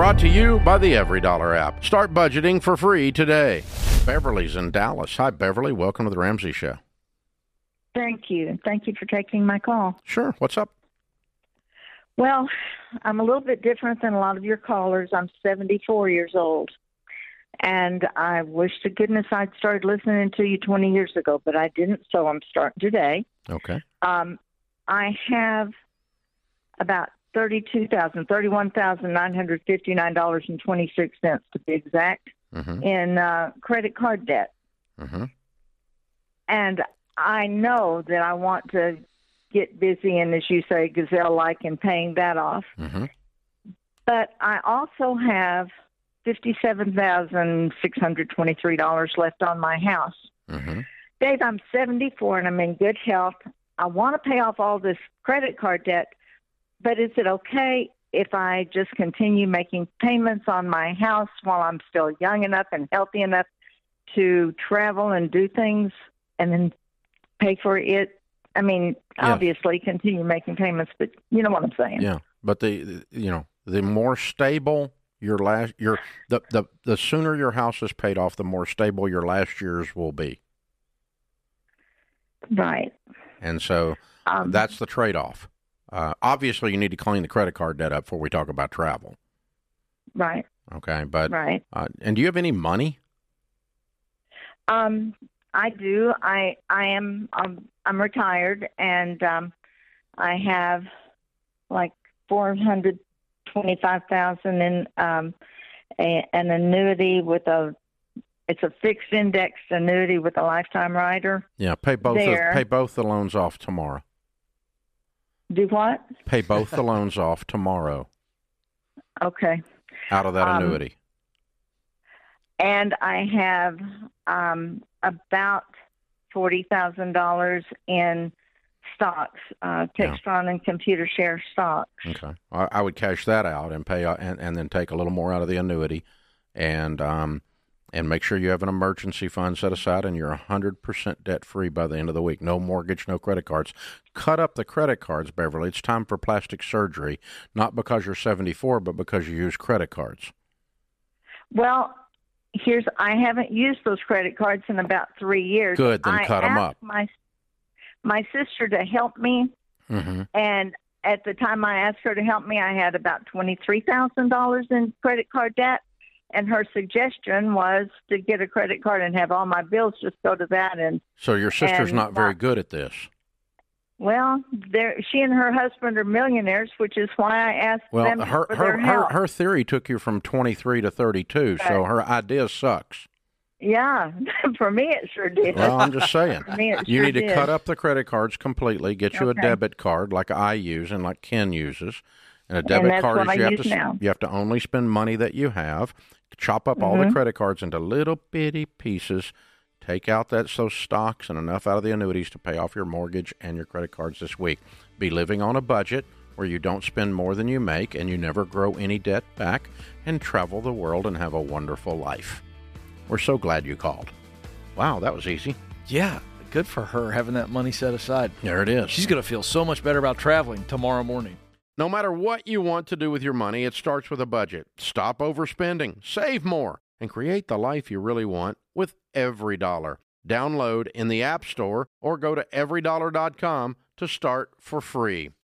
Brought to you by the EveryDollar app. Start budgeting for free today. Beverly's in Dallas. Hi, Beverly. Welcome to the Ramsey Show. Thank you. Thank you for taking my call. Sure. What's up? Well, I'm a little bit different than a lot of your callers. I'm 74 years old. And I wish to goodness I'd started listening to you 20 years ago, but I didn't, so I'm starting today. Okay. Um, I have about thirty-two thousand, thirty-one thousand nine hundred fifty-nine dollars and twenty-six cents to be exact Mm-hmm. in uh, credit card debt. Mm-hmm. and I know that I want to get busy and, as you say, gazelle like in paying that off. Mm-hmm. But I also have fifty-seven thousand six hundred twenty-three dollars left on my house. Mm-hmm. Dave, I'm seventy-four and I'm in good health. I want to pay off all this credit card debt, but is it okay if I just continue making payments on my house while I'm still young enough and healthy enough to travel and do things and then pay for it? I mean, Yeah. obviously continue making payments, but you know what I'm saying. Yeah, but the, you know the more stable your last your the, the the sooner your house is paid off, the more stable your last year's will be, Right. and so Um, that's the trade off. Uh, obviously, you need to clean the credit card debt up before we talk about travel. right. Okay, but Right. uh, and do you have any money? Um, I do. I I am um, I'm retired and um, I have like four hundred twenty five thousand in um, a, an annuity with a it's a fixed indexed annuity with a lifetime rider. Yeah, pay both There. pay both the loans off tomorrow. Do what? Pay both the loans off tomorrow Okay. out of that Um, annuity. And I have um, about forty thousand dollars in stocks, uh, Yeah. Textron and Computershare stocks. Okay, I, I would cash that out and pay, uh, and, and then take a little more out of the annuity, and um, and make sure you have an emergency fund set aside, and you're hundred percent debt free by the end of the week. No mortgage, no credit cards. Cut up the credit cards, Beverly. It's time for plastic surgery, not because you're 74, but because you use credit cards. Well, here's I haven't used those credit cards in about three years. Good, then I cut 'em asked up. My my sister to help me, Mm-hmm. and at the time I asked her to help me, I had about twenty three thousand dollars in credit card debt. And her suggestion was to get a credit card and have all my bills just go to that. And So your sister's not very uh, good at this. well, she and her husband are millionaires, which is why I asked Well, them her for her, their help. her theory took you from 23 to 32, so her idea sucks. yeah, for me it sure did. Well, I'm just saying. For me, it You sure need to did. cut up the credit cards completely. Get you a debit card like I use and like Ken uses. And a debit that's card what is I you have to now. you have to only spend money that you have. Chop up all the Mhm. credit cards into little bitty pieces. Take out that those stocks and enough out of the annuities to pay off your mortgage and your credit cards this week. Be living on a budget where you don't spend more than you make and you never grow any debt back and travel the world and have a wonderful life. We're so glad you called. Wow, that was easy. Yeah, good for her having that money set aside. There it is. She's going to feel so much better about traveling tomorrow morning. No matter what you want to do with your money, it starts with a budget. Stop overspending, save more, and create the life you really want with EveryDollar. Download in the App Store or go to everydollar.com to start for free.